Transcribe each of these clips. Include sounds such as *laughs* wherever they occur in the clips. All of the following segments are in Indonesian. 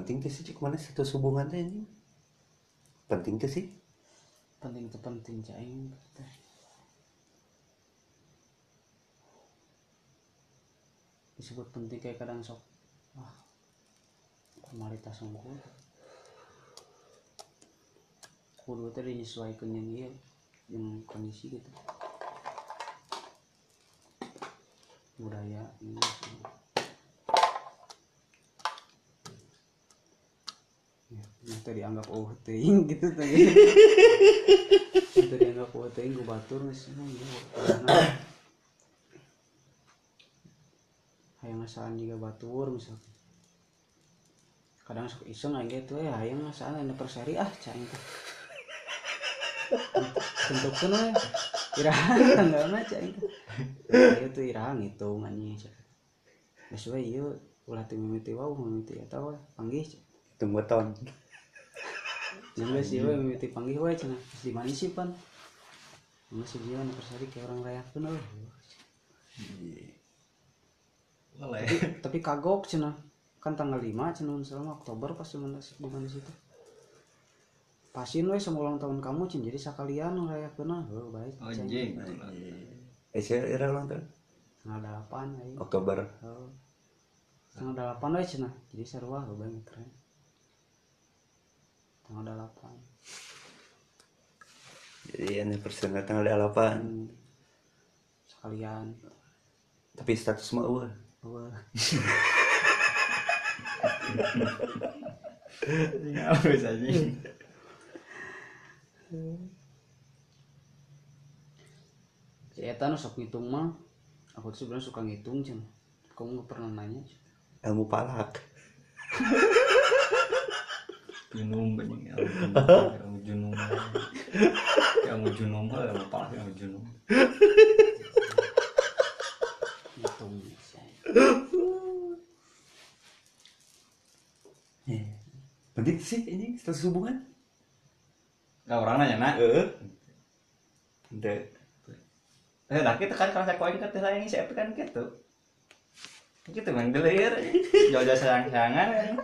penting tuh sih cik. Mana satu hubungan teh ini penting tuh sih. Penting tuh penting teh disebut penting kayak kadang sok wah formalitas unggul kudu teh dinyesuaikan yang iya yang kondisi gitu. Budaya ini ya, itu dianggap oh ting gitu tadi itu dianggap oh ting gue batur karena hayang ngasaan juga batur misalkan. Kadang suka iseng aja gitu ya hayang ngasaan ada perseri ah cang tuh. Untuk sana irahang tanggal mah cang itu itu irahang itu ngani sesuai iya ulah mimiti wow mimiti atau panggil tunggu tahun Nggak sih, we mimiti panggil we cenah. Terus di mana sih pan? Masih dia anu persari kayak orang rayakeun euy. boleh Tapi, tapi kagok cenah. Kan tanggal 5 cenah selama Oktober pas di mana di situ. Pasin we sama ulang tahun kamu cen jadi sakalian ngerayakeun oh baik. anjing eh saya era ulang tahun Tanggal 8 aing. Oktober Oh. Tanggal 8 we cenah. Jadi oh, banget keren. Tanggal 8. jadi anniversary tanggal 8 Hmm. Sekalian. tapi status mah eueuh Wah. halus anjing Si Eta nu sok ngitung mah aku tuh sebenarnya suka ngitung cen kamu nggak pernah nanya ilmu palak *laughs* junum banyak yang yang junum. *laughs* Yang junum. Mah yang parah yang junum. *laughs* Eh, penting sih ini status hubungan? Nggak orang nanya nak. Eh Udah. eh dah kita kan kerasa koin kan saya ini siapa kan gitu. Gitu man gelir. *laughs* Jauh-jauh sayang-sayangan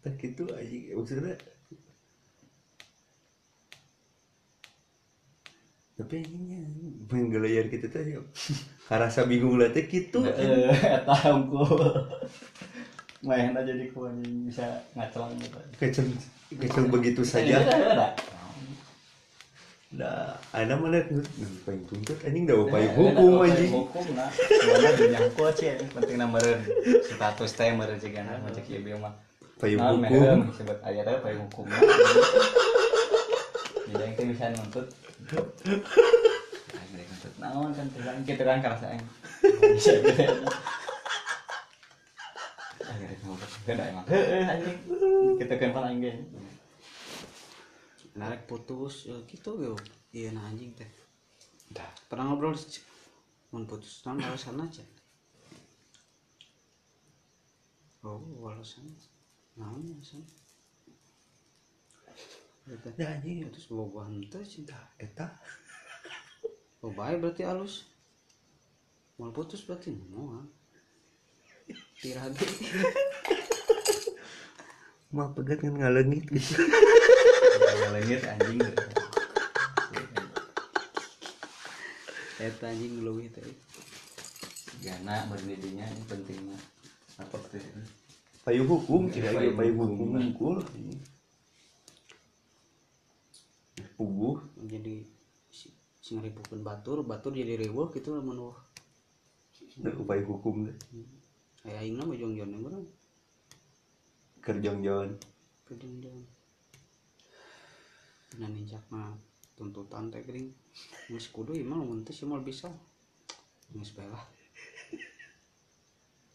tak gitu aja maksudnya tapi ini main gelayar gitu tadi karasa *laughs* bingung lah. Teh gitu eh eta unggul main aja di kuan bisa ngacelang gitu. Kecil kecil begitu Iya, saja Nah, ada mana tuh paling tuntut anjing dah payung Hukum anjing. Hukum nah. Mana dinyangkut sih penting na meureun status teh meureun cigana mah. Payung Nah, hukum. disebut aya teh payung hukum. Jadi yang bisa nuntut. Naon kan teh kan kitu kan karasa aing. Bisa gitu. Nuntut. Beda emang. Kita kan pan aing ge. Narik putus ya gitu yo iya nah anjing teh. Dah. pernah ngobrol mun putus nang alasan aja. Oh alasan. Naon alasan? Eta. Dah anjing. Putus bobogohan teh cinta eta. *laughs* Oh baik berarti halus mau putus berarti mau tirade *laughs* mah pegat kan ngalengit gitu. *laughs* Ya lengit anjing. eta anjing leuwih teh Gana berdidinya ini pentingnya. Apa teh? Payung hukum Payung lagi payung hukum. hukum hukum. Puguh jadi si- sing ribukeun batur batur jadi riweuh gitu lamun weuh dah payung hukum deh. aya aing mah jongjon yang bener Kerjong-jong. Ninjak mah tuntutan teh gering. Geus kudu ieu mah lamun teh sih moal bisa. Geus bae lah.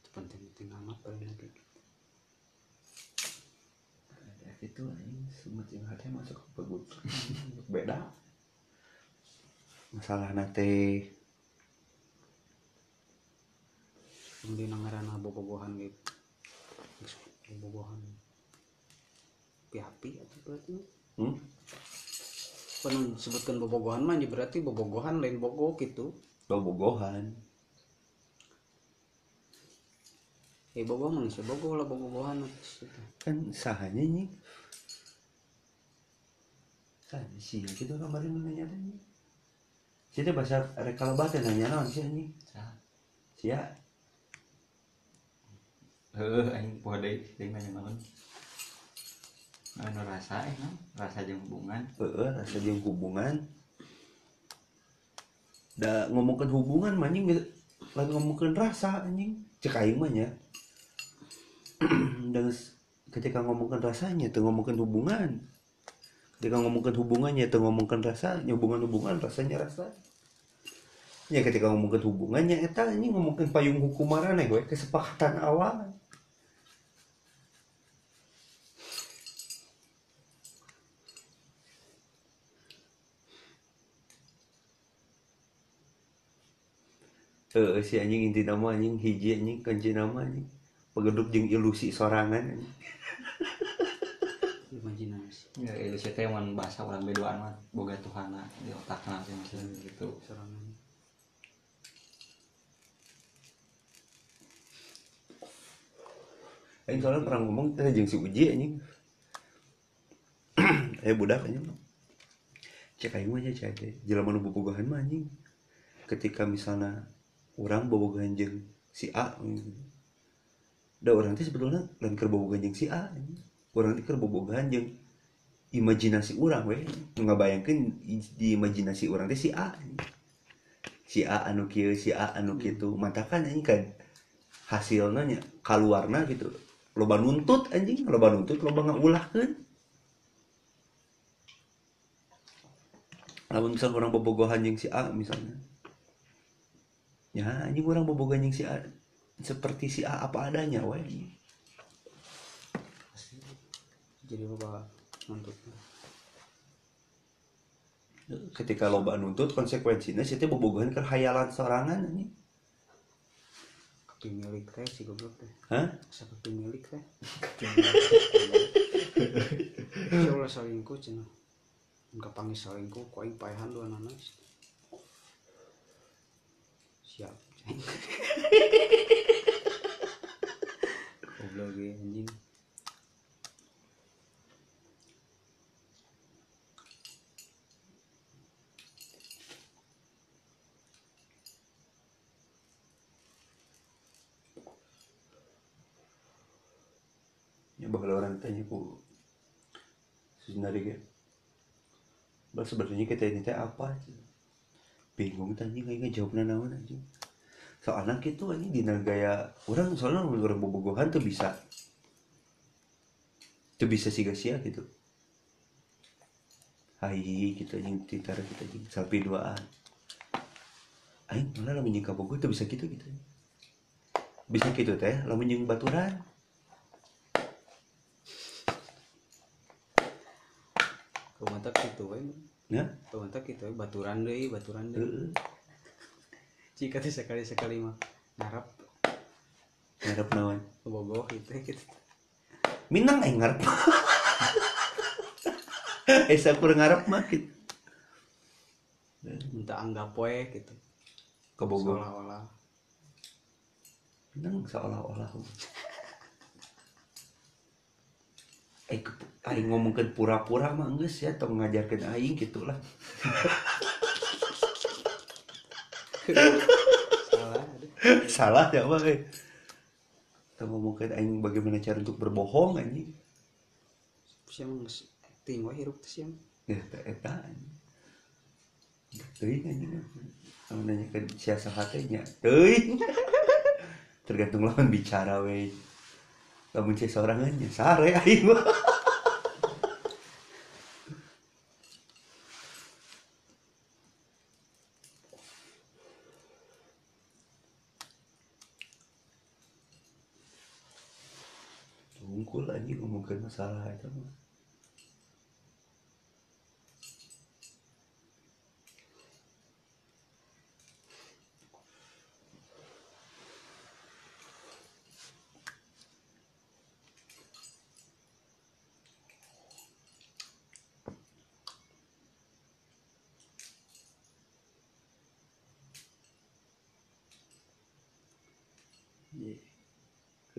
Itu penting-penting amat paling lagi Ya gitu anjing. Semut yang hati masuk ke pegut. Beda. Masalah nate kemudian ngaranna bobogohan gitu Geus bobogohan piapi atau berarti hmm? Pernah disebutkan bobogohan mah ya berarti bobogohan lain bogo gitu bobogohan. eh bogoh manusia bogoh lah bogohan kan sahanya nih kan sih gitu kemarin nanya tadi sih bahasa rekal bate nanya naon sih anjing Sah. sia Heuh, aing deui deui nanya naon. Anu rasa eh? Rasa jeung hubungan. rasa jeung hubungan. Da ngomongkan hubungan mah anjing lain ngomongkan rasa anjing. Cek aing mah nya. *clears throat* Dan ketika ngomongkan rasanya tuh ngomongkan hubungan. Ketika ngomongkan hubungannya tuh ngomongkan rasanya hubungan hubungan rasanya rasa ya ketika ngomongkan hubungannya eta ini ngomongkan payung hukum marane gue kesepakatan awal Eh, si anjing inti nama anjing hiji anjing kunci nama anjing pegedup jeung ilusi sorangan anjing. imajinasi Ya itu sih teh mun bahasa urang bedoan mah boga tuhana di otakna teh maksudnya gitu. serangan Aing soalnya pernah ngomong teh jeung si Uji anjing. *clears throat* eh budak anjing. Cek aing mah nya cek teh. Jelema nu bobogohan mah anjing. Ketika misalnya orang bobogohan jeung si A anjing. Da orang teh sebetulnya lain keur bobogohan jeung si A anjing. Urang teh keur bobogohan jeung imajinasi orang we. Nu ngabayangkeun i- di imajinasi orang teh si A anjing. Si A anu kieu, si A anu kitu. Matakan anjing kan hasilnya nya kaluarna gitu loba nuntut anjing loba nuntut loba ngulahkeun lamun misal orang bobogohan jeung si A misalnya ya anjing orang bobogohan jeung si A seperti si A apa adanya we jadi bapak nuntut. Ketika loba nuntut konsekuensinya sih teh bobogohan ke hayalan sorangan anjing. Kaki milik teh si goblok teh. Hah? Asa kaki milik teh. *laughs* Ya ulah salingkuh cenah Engka panggil salingkuh ku aing paehan dua nanas siap. *laughs* Goblok ge anjing. Ya bakal orang tanya ku sebenarnya sebenarnya kita ini apa bingung tanya kayak jawabnya naon anjing. Soalnya gitu anjing dina gaya orang soalnya orang bobogohan tuh bisa tuh bisa sih sia gitu. Hai gitu anjing titara kita anjing selfie duaan. Aing malah lamun jeung ka Bogor tuh bisa gitu gitu bisa gitu teh lamun jeung baturan. Kumatak gitu we. ya Kumatak gitu baturan deui, baturan heeh Jika teh sekali-sekali mah ngarap ngarep naon bogoh gitu gitu. Minang aing ngarep. *laughs* Esa kurang ngarep mah gitu. Minta anggap we gitu. Ke Bogor. Seolah-olah Minang seolah-olah. Eh, aing ngomongkeun pura-pura mah geus ya tong ngajarkeun aing gitu lah. salah. Salah ya mah eh. Tong ngomongkeun aing bagaimana cara untuk berbohong anjing. Sia mah geus acting we hirup teh sia. mah. Ya eta eta. Teuing anjing. Anu nanya ke sia saha teh nya. Teuing. *laughs* Tergantung lawan bicara we. Lamun sia sorangan nya sare aing mah. Tungkul anjing ngomongkeun masalah eta mah.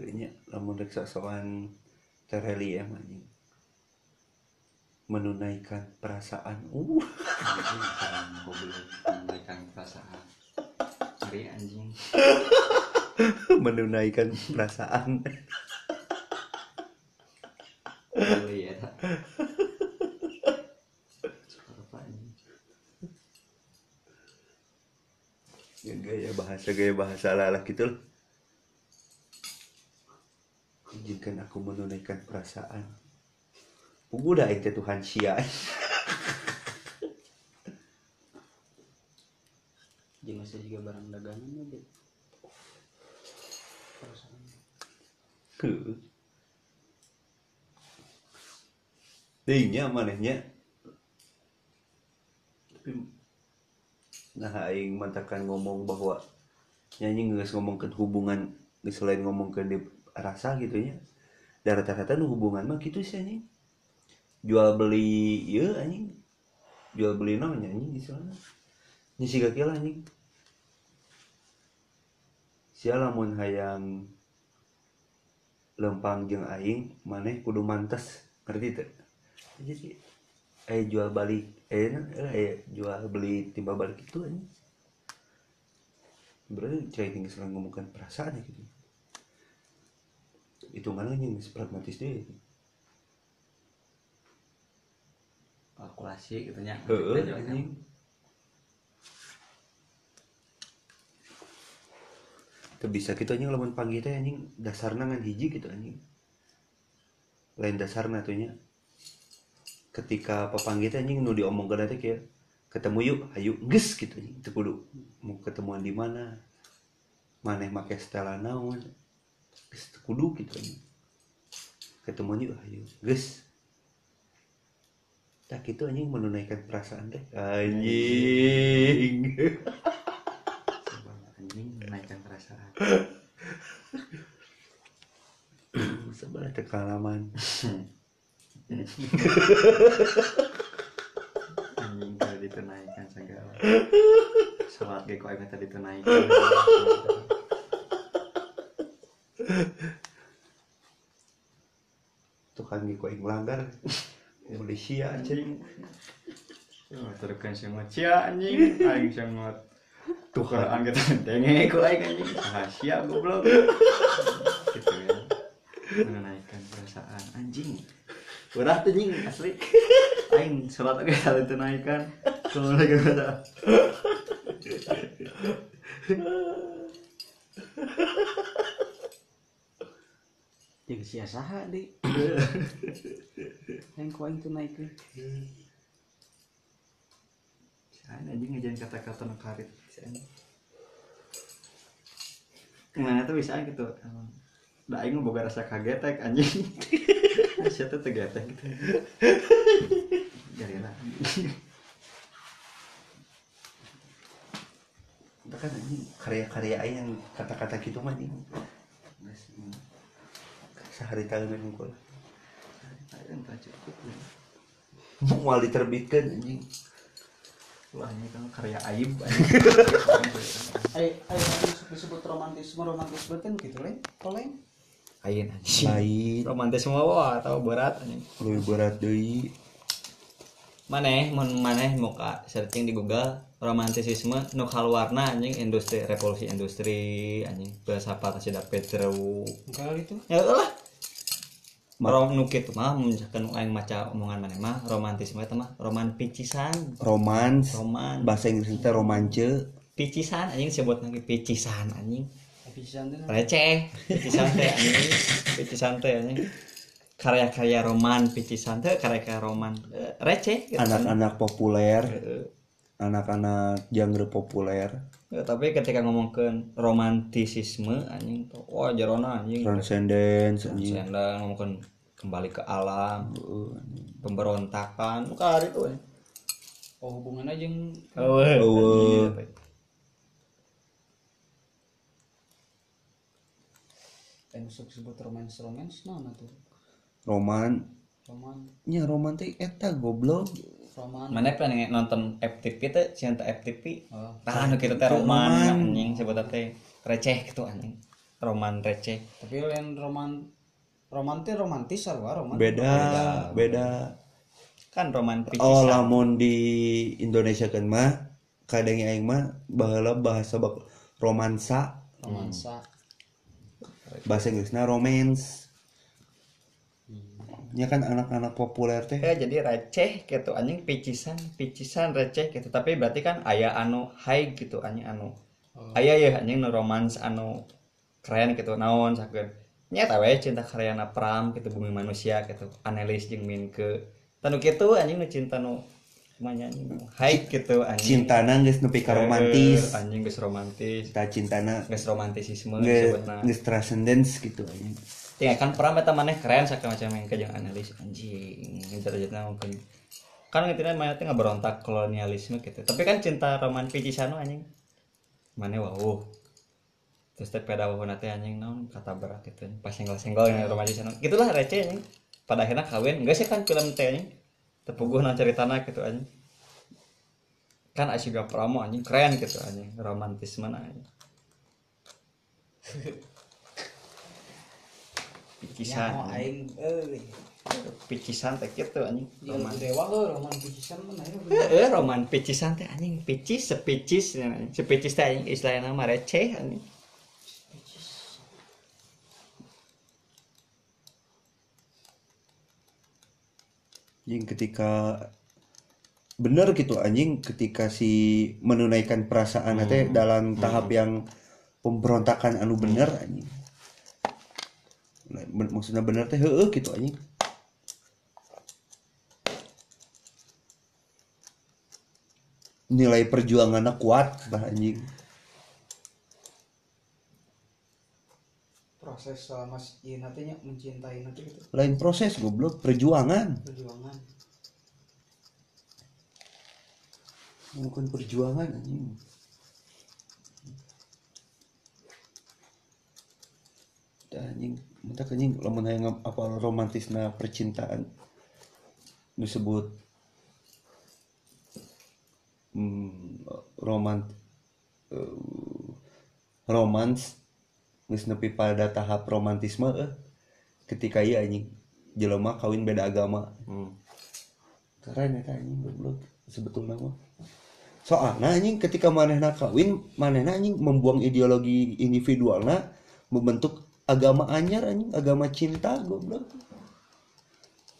Iya. lamun rek sosokan tereli em anjing menunaikan perasaan. Uh. Menunaikan perasaan. Ngeri anjing. Menunaikan perasaan. Ya. Apa anjing ya gaya bahasa gaya bahasa ala ala gitu lah aku menunaikan perasaan. Udah itu Tuhan sia. Jeung geus juga barang dagangan ya deh perasaan. Heuh. Manehnya tapi nah aing mantakan ngomong bahwa nyanyi nggak ngomongkan hubungan selain ngomongkan di rasa gitu ya dan rata-rata hubungan mah gitu sih anjing. Jual beli ya anjing. Jual beli namanya anjing di sana. Ini sih kaki anjing. Sia lamun hayang lempang jeung aing maneh kudu mantes. Ngerti teh? Jadi eh jual balik eh na- eh jual beli timbal balik itu aja berarti cai tinggal sekarang ngomongkan perasaan ya gitu itu mana yang pragmatis deh Kalkulasi gitu nya Heeh, anjing. Teu bisa gitu anjing lamun pagi teh anjing dasarna ngan hiji gitu anjing. Lain dasarna tuh nya. Ketika papanggih teh anjing nu diomongkeun teh kieu. Ketemu yuk, ayo geus gitu anjing. Teu kudu mau ketemuan di mana. Maneh make stela naon. Kudu gitu anjing. Ketemuan yuk, ayo geus. Tak itu anjing menunaikan perasaan teh. Anjing. Anjing menaikkan perasaan *coughs* Sebelah tekalaman. anjing kalau ditunaikan segala salat ge kok tadi ditunaikan Tukang gitu yang melanggar. Malaysia anjing. anjing teruskan semua cia anjing. Aing sangat tukar angkat denge ku aing anjing. Rahasia goblok. Gitu ya. Menaikkan perasaan anjing. Tuh anjing asli. Aing salat ge tadi ditunaikan kalau lagi ada jeung sia saha deh *laughs* yang ku aing teu naik we. Sian anjing ngejain kata-kata nu karit sian. Ke mana tuh bisa gitu emang. Da aing boga rasa kaget tek anjing. *laughs* Sia teh teu getek gitu. Jadi lah. Itu kan anjing karya-karya aing yang kata-kata gitu mah anjing. Sehari tahun unggul. Aing tak cukup. Moal diterbitkan anjing. Wah ini kan karya aib anjing. Ai ai anu sok disebut romantisme romantis kan gitu lain. Lain. Romantis semua wah atau berat anjing. Lebih berat deui. maneh mun maneh muka searching di Google romantisisme nu kaluarna anjing industri revolusi industri anjing filsafat Sida Petru Enggak gitu. ya lah Rom nu kitu mah misalkan aing maca omongan maneh mah romantisme eta mah roman picisan Romans. roman Bahasa Inggris teh romance. picisan anjing sebut lagi picisan anjing Pisan teh. receh picisan teh anjing picisan teh anjing karya-karya roman picisan teh karya-karya roman Eh, receh gitu. Anak-anak populer. Anak-anak genre populer. Ya, tapi ketika ngomongkan romantisisme anjing tuh wah jarona anjing Transcendence anjing. senda ngomongkan kembali ke alam anjing. pemberontakan bukan itu anjing. Oh hubungannya jeung oh, Eueuh. yang disebut romance romance nah tuh. Roman. Roman Nya romantik eta goblok. Roman. mana pengen nonton FTP teh cinta FTP Oh. tah anu kitu teh Itu roman roman. anjing sebut teh receh gitu anjing. Roman receh. Tapi lain roman romantis romantis sarwa romantis beda beda. kan romantis oh lamun di Indonesia kan mah kadang aing mah baheula bahasa bak romansa. Romansa. Bahasa Inggrisnya romance ya kan anak-anak populer teh. Ya jadi receh gitu anjing picisan picisan receh gitu. Tapi berarti kan aya anu high gitu anjing anu. Aya ya anjing nu romans anu keren gitu naon sakeun. Nya tahu we cinta karyana pram gitu bumi manusia gitu. Analis jeung min ke. Tanu kitu anjing nu cinta nu kumanya anjing nu high gitu anjing. cintana geus nepi ka romantis. anjing geus romantis. Ta cintana geus romantisisme geus transcendence gitu anjing ya kan pram eta maneh keren sakit macam yang kejang analis anjing derajatna mungkin kan ngetina mana teh berontak kolonialisme gitu. Tapi kan cinta roman picisan we, anjing mana wow terus teh pada wahuna teh anjing naon kata berat gitu pas senggol senggol yang roman picisan gitulah receh anjing. Pada akhirnya kawin. Enggak sih kan film teh anjing? Tepuguh na ceritana gitu anjing. Kan Asyga Pramo anjing keren gitu anjing. Romantisme anjing *laughs* picisan mau anjing. aing euy picisan teh gitu anjing. roman. dewa euy romantisan mana ya eh roman picisan teh anjing. Picis sepicis ya, anjing. sepicis teh anjing istilahnya mah receh anjing. Anjing ketika bener gitu anjing ketika si menunaikan perasaan teh dalam tahap yang pemberontakan anu bener anjing. Nah, ben- maksudnya bener teh heeh gitu anjing. Nilai perjuangannya kuat bah anjing. Proses selama ieu nanti nya mencintai nanti gitu. Lain proses goblok perjuangan. Perjuangan. Bukan perjuangan anjing. Anjing anjing lamun hayang ngap- apa romantisna percintaan disebut hmm, romant eh, romans geus nepi pada tahap romantisme eh. ketika ieu anjing jelema kawin beda agama hmm. keren ya anjing goblok sebetulnya mah soalnya anjing ketika manehna kawin manehna anjing membuang ideologi individualna membentuk agama anyar anjing. Agama cinta goblok.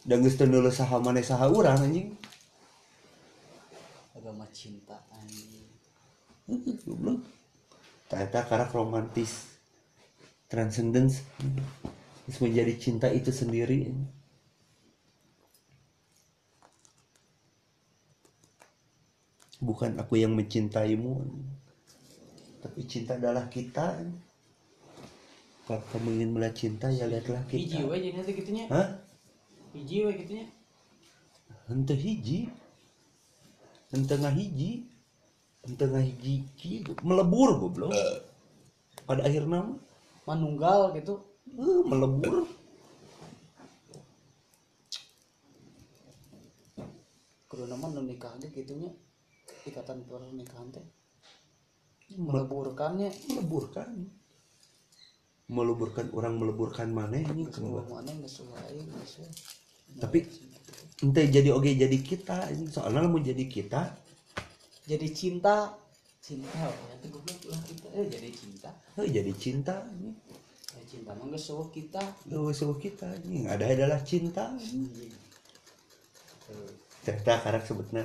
Dan geus teu neuleuh saha maneh saha urang anjing. Agama cinta anjing. *laughs* Goblok. Ternyata karak romantis. Transcendence. Geus menjadi cinta itu sendiri bukan aku yang mencintaimu tapi cinta adalah kita kalau kamu ingin melihat cinta ya lihatlah hiji kita we jadi nanti gitunya. Hah? Hiji we gitunya. Ente hiji. Ente hiji. Ente hiji ki melebur goblok. Pada akhirnya manunggal gitu. Eh, melebur. Kudu nama nu nikah ge gitunya ikatan pernikahan teh. Meleburkannya. meleburkan meleburkan orang meleburkan mana ini nggak sesuai tapi ente jadi oke jadi kita ini soalnya mau jadi kita. Jadi cinta cinta ya tuh goblok lah kita. Eh jadi cinta. Eh, jadi cinta. Ini ya cinta mah nggak sesuai kita. Gak usah kita ini ada adalah cinta. Cerita karena sebutnya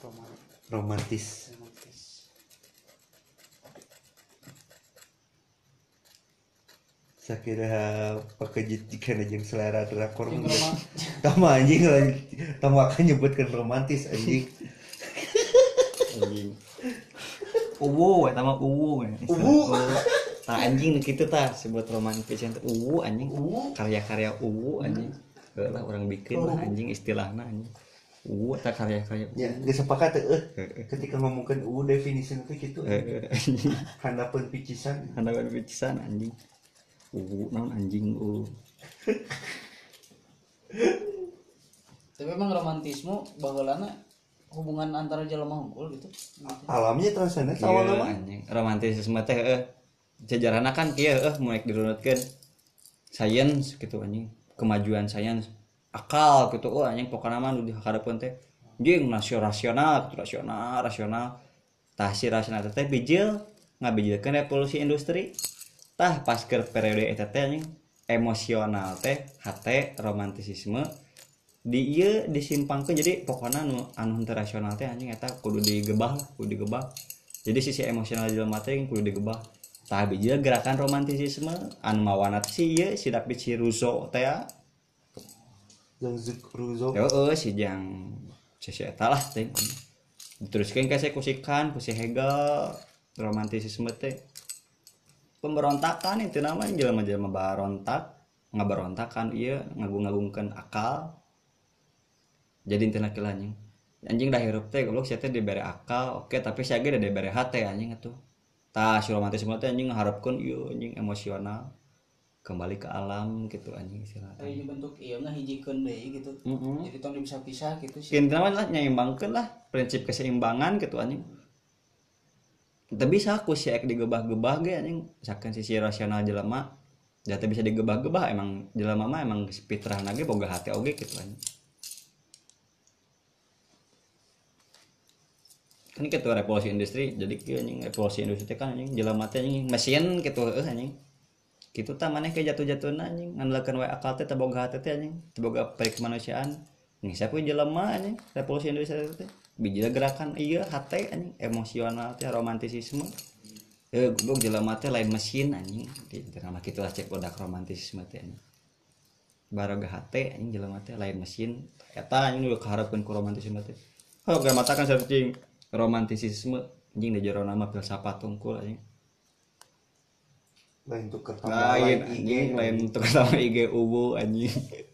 romantis romantis romantis saya kira pakejit jika yang selera drakor Yang *laughs* tama anjing lagi tama akan nyebutkan romantis anjing. Anjing. Uwu eta mah uwu Uwu. tah anjing nu kitu tah sebut roman picisan teh uwu anjing. Karya-karya uwu anjing. Heula orang bikin mah anjing istilahna anjing. Uwu eta karya-karya uwu. ya gak sepakat eh ketika ngomongkan u definisi itu gitu handapun picisan. Handapan picisan anjing uwu naon anjing uwu tapi emang romantisme baheulana hubungan antara jelema unggul gitu. Alamnya transenden awalnya mah anjing. Romantisisme teh heeh jajaranna kan kieu heuh moek dirunutkeun sains gitu anjing. Kemajuan sains akal gitu oh anjing pokoknya mah nu dihadapkeun teh. Jeung nasio rasional gitu rasional rasional. Tah si rasional teh bijil ngabijilkeun revolusi industri tah pas ke periode eta teh anjing emosional teh hate romantisisme. Di ieu disimpangkeun jadi pokoknya nu anu henteu rasional teh anjing eta kudu digebah kudu digebah. Jadi sisi emosional jelema teh kudu digebah. Tah bijil gerakan romantisisme anu mawana si ieu si David si Rousseau teh ya yang Zik Ruzo Heeh, si jang si si eta lah teh. Diteruskeun ka si kusikan, ku si Hegel, romantisisme teh. Pemberontakan itu namanya jelema-jelema barontak, ngabarontakan ieu ngagung-ngagungkeun akal. Jadi kieu anjing. Anjing dah hirup teh goblok sia teh dibere akal, oke tapi sia ge da dibere hate anjing atuh. Tah si romantisme teh anjing ngaharepkeun ieu anjing emosional kembali ke alam gitu anjing istilahnya. Tapi bentuk iya nggak hijikeun deui gitu. Heeh. Jadi tong dipisah-pisah gitu sih. intinya lah nyaimbangkeun lah prinsip keseimbangan gitu anjing tapi bisa aku sih digebah-gebah ge anjing. Misalkan sisi rasional jelema jatuh bisa digebah-gebah emang jelema mah emang fitrah ge boga hati oge gitu anjing. Ini gitu revolusi industri jadi anjing revolusi industri kan anjing jelema teh anjing mesin gitu heuh anjing. Gitu tah maneh ke jatuh-jatuh anjing. Ngandalkeun wae akal teh teu boga hati teh anjing. Teu boga peri kemanusiaan. Nih siapa jelema anjing revolusi industri teh biji gerakan iya hati anjing. Emosional teh romantisisme. Eh goblok jelema teh lain mesin anjing. Gitu nama kitu lah cek udah romantisisme teh anjing. Baroga hate anjing jelema teh lain mesin. Eta anjing udah kaharepkeun ku romantisisme teh. Oh gak matakan searching romantisisme. Anjing di jero nama filsafat tungkul anjing. Lain tuker lain anjing lain untuk sama IG ubu anjing *laughs*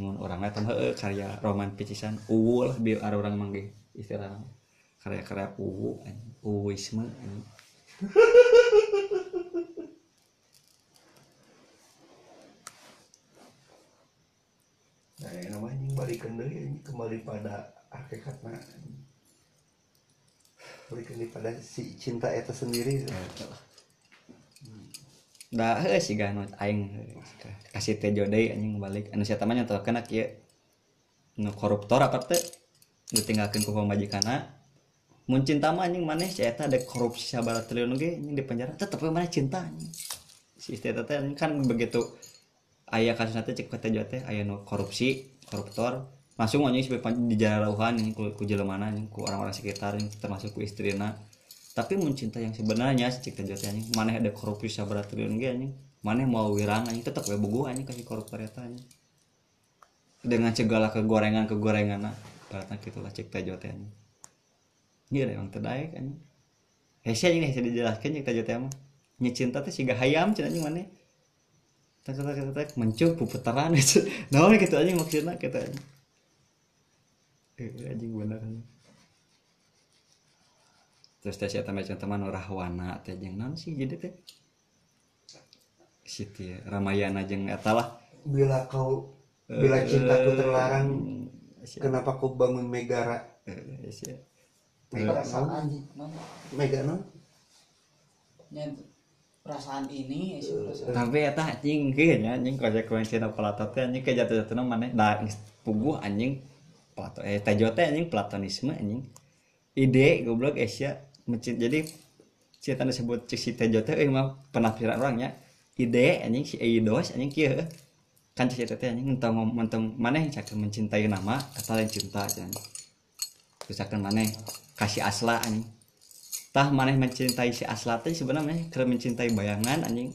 mun orangnya tambah eh, karya roman picisan uwu lah biar ada orang manggil istilah karya-karya uwu uwisme nah yang namanya deui anjing. Kembali pada balikan deui pada si cinta eta sendiri da heuh sih ganut aing heuh, kasih teh jodai anjing balik. Anu sia tamanya teu kena kieu nu koruptor apa teh ditinggalkeun ku pamajikanna mun cinta mah anjing maneh si eta ada korupsi sabaraha triliun ge anjing di penjara. Tetep maneh cinta anjing. Si eta teh kan begitu aya kasus nanti cek teh aya nu korupsi koruptor langsung anjing sampai di jarauhan anjing ku, ku anjing ku orang-orang sekitar anjing, termasuk ku istrina tapi mun cinta yang sebenarnya cek anjing maneh ada korupsi sabaraha triliun ge anjing maneh mau wirang anjing tetep we bogoh anjing kasih koruptor eta anjing. Dengan segala kegorengan kegorengan baratna gitu lah cek teh anjing. Iya emang terdaik anjing. Hese anjing hese dijelaskeun cek teh mah. Nya cinta teh siga hayam cenah anjing maneh. Tak tak tak tak mencup puputaran gitu *laughs* naon gitu anjing maksudna gitu anjing. Eh, anjing bener anjing terus teh sia tambahan teman rahwana teh jeung naon sih jadi teh situ ya Ramayana jeung eta lah bila kau bila cintaku terlarang Eh, kenapa kau bangun megara eh, sia. mega Perasaan non anjing. non. mega non perasaan ini sih perasaan. tapi eta anjing kayaknya anjing konsekuensi na Plato teh anjing ke jatuh-jatuhna maneh da geus puguh anjing Plato eh tejo teh anjing platonisme anjing ide goblok Asia jadi cerita disebut cik si tejo teh eh mah penafsiran orangnya ide anjing si Eidos anjing kieu kan cik si teh anjing entong mentong maneh cakeun mencintai nama atau lain cinta anjing. Terus akan maneh kasih asla anjing. Tah maneh mencintai si asla teh sebenarnya keur mencintai bayangan anjing.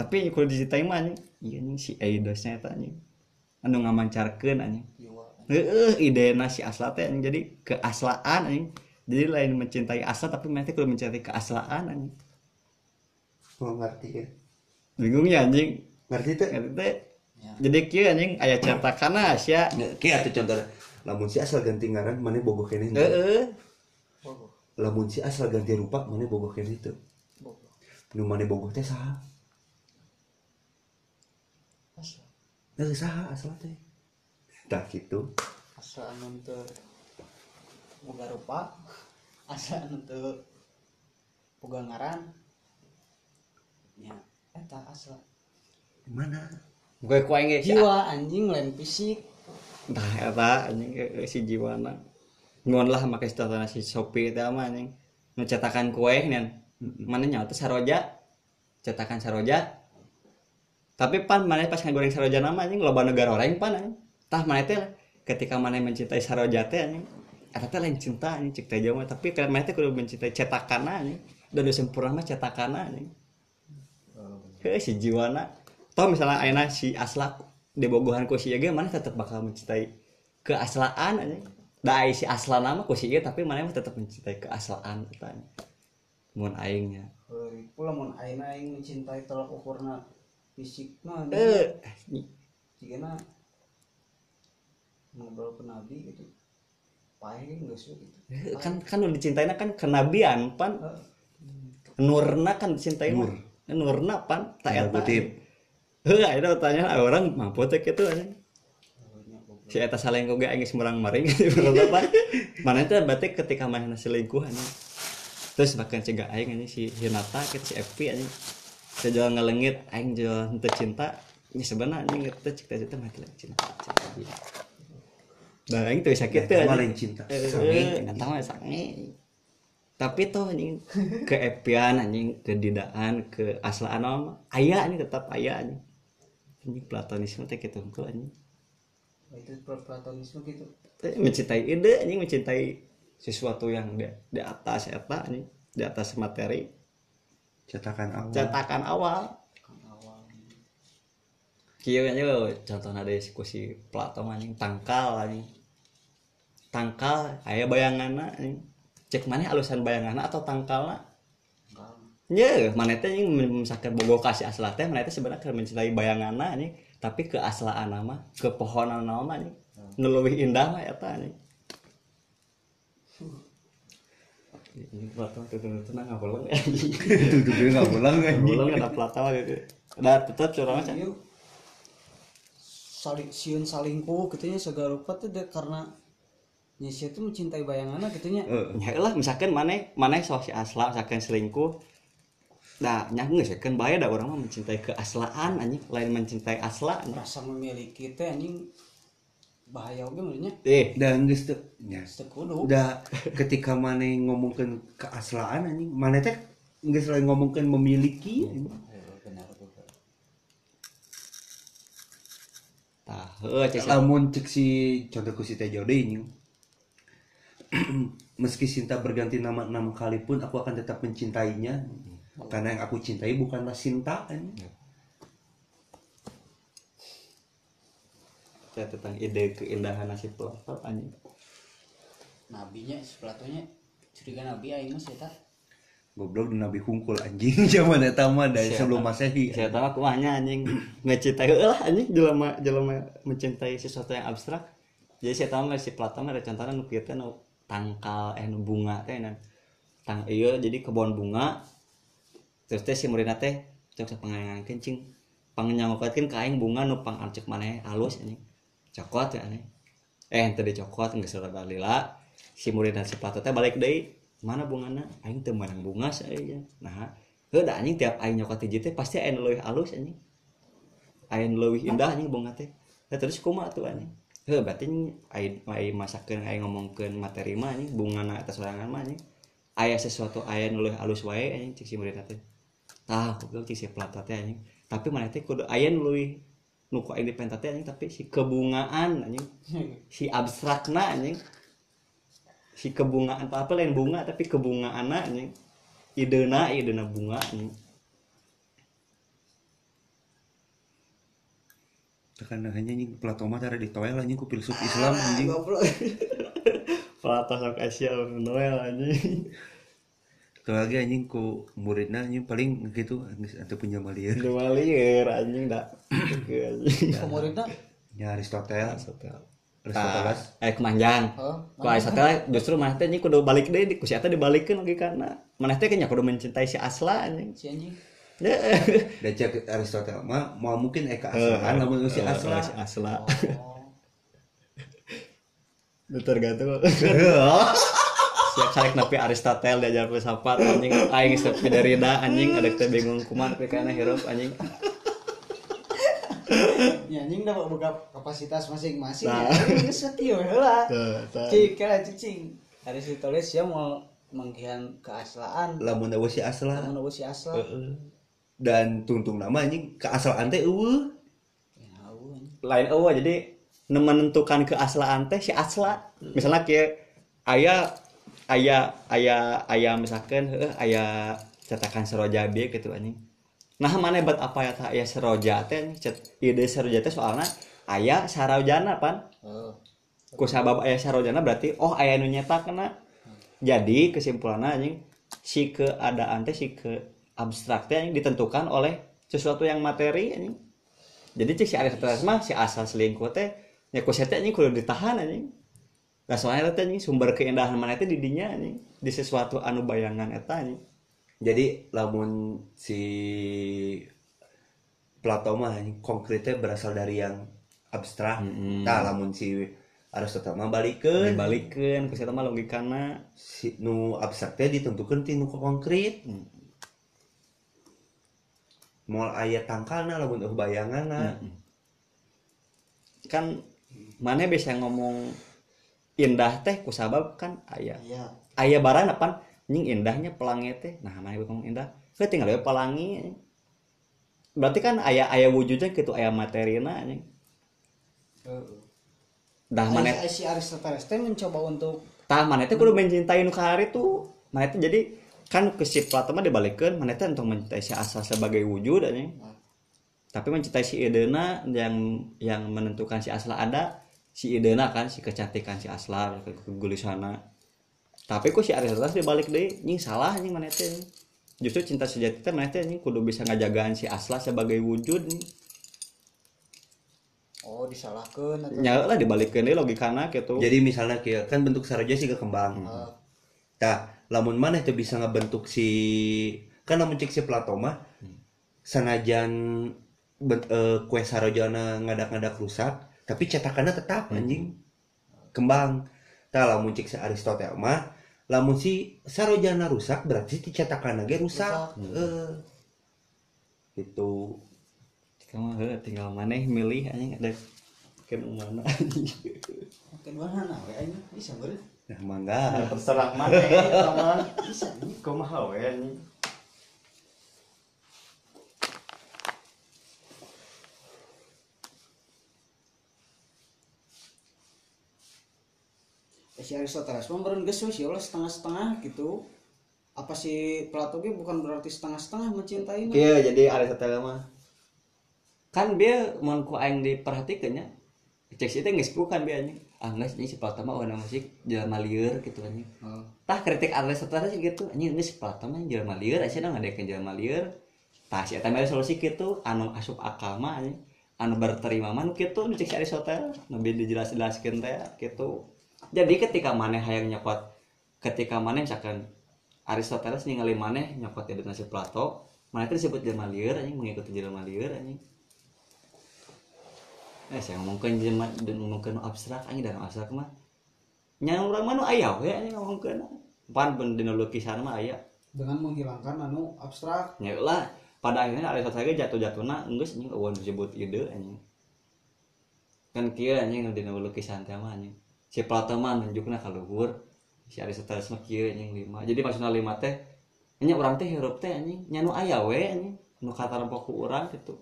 Tapi kalau dicintai mah anjing. Iya anjing si Eidosnya eta anjing. Anu ngamancarkeun anjing. Heeh idena si asla teh anjing. Jadi keaslaan anjing jadi lain mencintai asla tapi teh kudu mencintai keaslaan anjing. Mau ngerti ya. Bingung ya anjing? Ngerti teh? Ngerti teh? Ya. jadi kieu anjing aya cetakana sia kayak atuh contoh lamun si asal ganti ngaran mana bogoh kene heeh. Bogoh. lamun si asal ganti rupa mana bogoh kene itu Bogoh. nu mana bogoh teh saha? Asa. Nah, saha asal teh? Tah gitu Asa anu teu boga rupa. Asa teu boga ngaran. Ya, eta asa. mana gue ku aing ge jiwa anjing lain fisik Entah eta anjing eh, si jiwana. Ngon lah make statana si Shopee teh mah anjing. Nu cetakan kue nih. Mana nyawa teh saroja. Cetakan saroja. Tapi pan mana pas ngagoreng saroja nama anjing loba negara orang pan anjing. Tah mana teh ketika mana mencintai saroja teh anjing. Eta teh lain cinta anjing cek teh mah tapi kan mana teh kudu mencintai cetakan anjing. Dan udah sempurna mah cetakan anjing. Heuh si jiwana. Toh misalnya ayeuna si Aslak di bogohan ku si mana tetap bakal mencintai keaslaan aja. Da si aslan nama ku si tapi mana mah tetap mencintai keaslaan katanya. Mun aingnya. Pula mun ayeuna aing mencintai tolak ukurna fisik mah Eh, jigana ngobrol ke nabi gitu pahe geus gitu? Kan kan nu dicintaina kan kenabian pan. Nurna kan dicintai Nur. mah. nurna pan. Tak eta kutip. heuh ada tanya orang mampu teh kitu anjing si eta salengkuh ge aing sembarang maring. *laughs* Berapa? Pan mana teh berarti ketika mana selingkuh anjing. Terus bahkan cegah aing anjing si Hinata kita si Epi anjing. Saya jual ngelengit aing jual henteu cinta. Ini sebenarnya anjing itu cek teh mah teh cinta cinta dan aing tuh sakit anjing. lain cinta. Eh, Sange, eh, anjing. eta mah sange tapi tuh anjing keepian anjing kedidaan ke aslaan mah aya anjing tetap aya anjing anjing platonisme teh kitu hungkul anjing. Itu platonisme gitu Eh, mencintai ide anjing mencintai sesuatu yang di, di atas eta anjing di atas materi. Cetakan awal. Cetakan awal. Kieu nya lo contohna dari si Plato anjing tangkal anjing tangkal aya bayanganna anjing cek mana alusan bayanganna atau tangkalna enggak Nya, mana teh yang misalkan bogo kasih asla teh mana teh sebenarnya mencintai bayanganna anjing, tapi ke aslaan nama, ke pohonan nama anjing. Nu leuwih indah mah eta anjing. Ini platau tuh tuh tenang nggak bolong anjing. itu dia nggak pulang anjing Bolong ada platau gitu. Ada tetap curang aja. Saling sieun salingkuh gitu nya segala rupa tuh deh karena nyesnya tuh mencintai bayanganna gitu nya Eh, Ya lah misalkan mana mana sok si asla misalkan selingkuh. Nah, nya geus kan bae da urang mah mencintai keaslaan anjing, lain mencintai asla anjing. rasa memiliki teh anjing. Bahaya oge menurutnya Eh, dan geus teu nya sekudu. Udah ketika mana ngomongkan keaslaan anjing mana teh geus lain ngomongkan memiliki anjing. benar juga tah heuh cek si- lamun cek si contohku si Teh Jode ini *clears throat* meski Sinta berganti nama enam kali pun aku akan tetap mencintainya. Karena yang aku cintai bukanlah Sinta kan? Ya. Tentang ide keindahan nasi pelopor anjing nabinya sepelatunya curiga nabi aing mah eta goblok di Nabi Hungkul anjing. *laughs* Zaman eta mah dari sebelum Masehi saya tahu aku mahnya anjing. Mencintai heuh lah anjing. Jelema jelema mencintai sesuatu yang abstrak. Jadi saya tahu nggak si Plato mah ada contohnya nu kieu teh nu tangkal eh bunga teh na tang iya jadi kebun bunga terus teh si muridna teh cok sapangayangan kencing pangnyangokeun ka aing bunga nu pang arcek maneh halus anjing. Cokot ya aneh. Eh ente dicokot geus rada lila si muridna si Plato teh balik deui mana bungana? Aing teu meunang bunga saya nah heuh anjing tiap aing nyokot hiji teh pasti nu leuwih halus anjing. Nu leuwih indah anjing bunga teh. Nah, terus kumaha tuh anjing heuh berarti aing aing masakeun aing ngomongkeun materi mah anjing bungana atas sorangan mah anjing. Aya sesuatu aya nu halus wae anjing cik si muridna teh. Tah goblok cik si teh anjing. Tapi mana teh kudu aya nu leuwih nu ku aing dipenta teh anjing tapi si kebungaan anjing. *laughs* Si abstrakna anjing. Si kebungaan apa apa lain bunga tapi kebungaan anjing. Idena idena bunga anjing tekan hanya anjing Platoma tara di toel anjing ku filsuf Islam anjing. *laughs* Plato sok Asia Noel anjing. Tuh lagi anjing ku muridnya anjing paling gitu geus atuh punya malieur dua liar anjing dak. Anjing. Muridna? Nya Aristoteles Aristoteles. Aristoteles eh kemanjang. Ku Aristoteles justru mana teh anjing kudu balik deui di ku si eta dibalikeun lagi kana mana teh kayaknya kudu mencintai si asla anjing. Si anjing Dan cek Aristoteles mah mau mungkin eka aslaan lamun si Eh, asla. si asla. Oh. *laughs* Itu tergantung *laughs* siap karek napi Aristotel diajar filsafat anjing. Aing sepi dari da anjing. Ada teh bingung kumaha tapi kana hirup anjing. Ya anjing udah boga kapasitas masing-masing. Nah. ya geus kieu heula. *laughs* Cing kira cicing. Aristoteles ya mau mengkian keaslaan. Lamun si asla. Namun eueuh si asal Heeh. Dan tungtung nama anjing keasalan teh eueuh. Ya lain eueuh jadi nu menentukan keaslaan teh si asla. Misalnya kieu aya aya aya aya misalkan heuh aya cetakan seroja bieu gitu anjing. Nah mana buat apa ya tah aya seroja teh cet ide seroja teh soalna aya sarojana pan. Oh. Ku sabab aya sarojana berarti oh aya nu nyetakna jadi kesimpulannya anjing si keadaan teh si ke abstrak teh anjing ditentukan oleh sesuatu yang materi anjing jadi cek si Aristoteles mah si asal selingkuh teh ya ku anjing kudu ditahan anjing Nah, soalnya teh anjing sumber keindahan mana teh di dinya anjing di sesuatu anu bayangan eta anjing jadi lamun si Plato mah anjing, konkretnya berasal dari yang abstrak. Mm-mm. nah lamun si Aristoteles mah balikeun dibalikeun ku eta mah logikana. Si nu abstrak teh ditentukeun ti nu konkret. Hmm. Moal aya tangkalna lamun eueuh bayanganna kan mana bisa ngomong indah teh ku sabab kan aya. Iya. Aya barang depan nying indahnya pelangi teh. Nah mana yang ngomong indah? Heuh, tinggal we pelangi. Berarti kan aya aya wujudnya gitu aya materina anjing heeh. Dah mana si Aristoteles teh mencoba untuk tah mana teh kudu mencintai nu tuh. Mana teh jadi kan ke si Plato mah dibalikeun mana teh untuk mencintai si asal sebagai wujud anjing tapi mencintai si idena yang yang menentukan si asla ada si idena kan si kecantikan si asla ke kegulisana tapi kok si Aristoteles dibalik deh ini salah nih mana teh. Justru cinta sejati teh mana teh ini kudu bisa ngajagaan si asla sebagai wujud nih. Oh disalahkeun atau nya lah dibalikeun deui logikana gitu. Jadi misalnya kan bentuk saroja sih kekembang. Heeh. Tah, lamun maneh teu bisa ngabentuk si kan lamun cek si Plato mah sanajan ben, eh, kue sarojana ngadak-ngadak rusak, tapi cetakannya tetap anjing. Kembang. Tah lamun cek si Aristoteles mah lamun si sarojana rusak berarti si cetakanna ge rusak. Heeh. Gitu. kamu heuh, tinggal maneh milih anjing ada kan mana kedua hana we anjing bisa beureun Nah, mangga. terserah maneh eta mah bisa anjing kumaha we anjing Eh, si Aristoteles geus we, si Allah setengah-setengah gitu apa si Plato ge bukan berarti setengah-setengah mencintai mah Iya, jadi Aristoteles mah kan dia mun ku aing diperhatikeun nya. Cek sih teh geus bukan dia anjing. Geus ini Plato mah warna musik jelema lieur gitu anjing. Oh. Tah kritik Aristoteles gitu anjing geus si Plato mah jelema lieur asa ngadekeun jelema lieur. Tah si eta mah solusi kitu anu asup akal mah anjing. Anu berterima nu kitu nu cek si Aristoteles lebih dijelas-jelaskeun teh gitu. Jadi ketika maneh hayang nyokot ketika maneh misalkan Aristoteles ningali maneh nyokot di si Plato, maneh itu disebut jelema lieur anjing mengikuti jelema lieur anjing. Eh saya ngomongkeun jelema dan ngomongkeun nu abstrak anjing dan abstrak mah nya urang mah nu aya we anjing ngomongkeun. Pan pun dina lukisan mah aya. dengan menghilangkan anu abstrak Nya lah pada akhirnya Aristoteles ge jatuh-jatuhna geus anjing eueuh disebut ide anjing. Kan kieu anjing nu dina lukisan teh mah anjing. Si Plato mah nunjukna ka luhur, si Aristoteles mah kieu anjing lima. Jadi maksudna lima teh nya urang teh hirup teh anjing, nya nu aya we anjing. Nu katarempo ku urang gitu.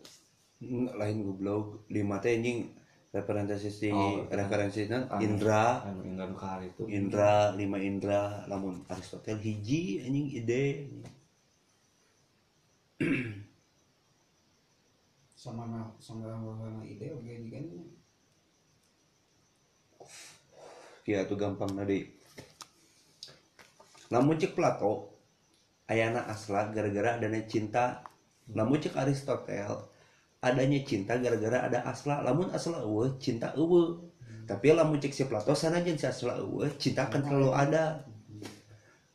Lain goblok. Lima teh anjing referensi si Oh, referensinya anu. Indra. Anu indra nu kahari itu. Indra lima Indra lamun Aristoteles hiji anjing ide. *clears throat* Sama na sama na ide oke kan. Kia tuh gampang nadi lamun cek Plato ayana asla gara-gara adanya cinta. Lamun cek Aristoteles adanya cinta gara-gara ada asla. Lamun asla eueuh cinta eueuh. Tapi lamun cek si Plato sanajan si asla eueuh cinta akan selalu ada.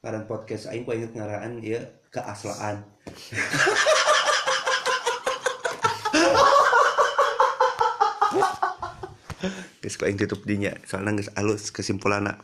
Karena podcast aing ku inget ngaraan ya keaslaan. Geus ku aing tutup dinya soalnya geus alus kesimpulanna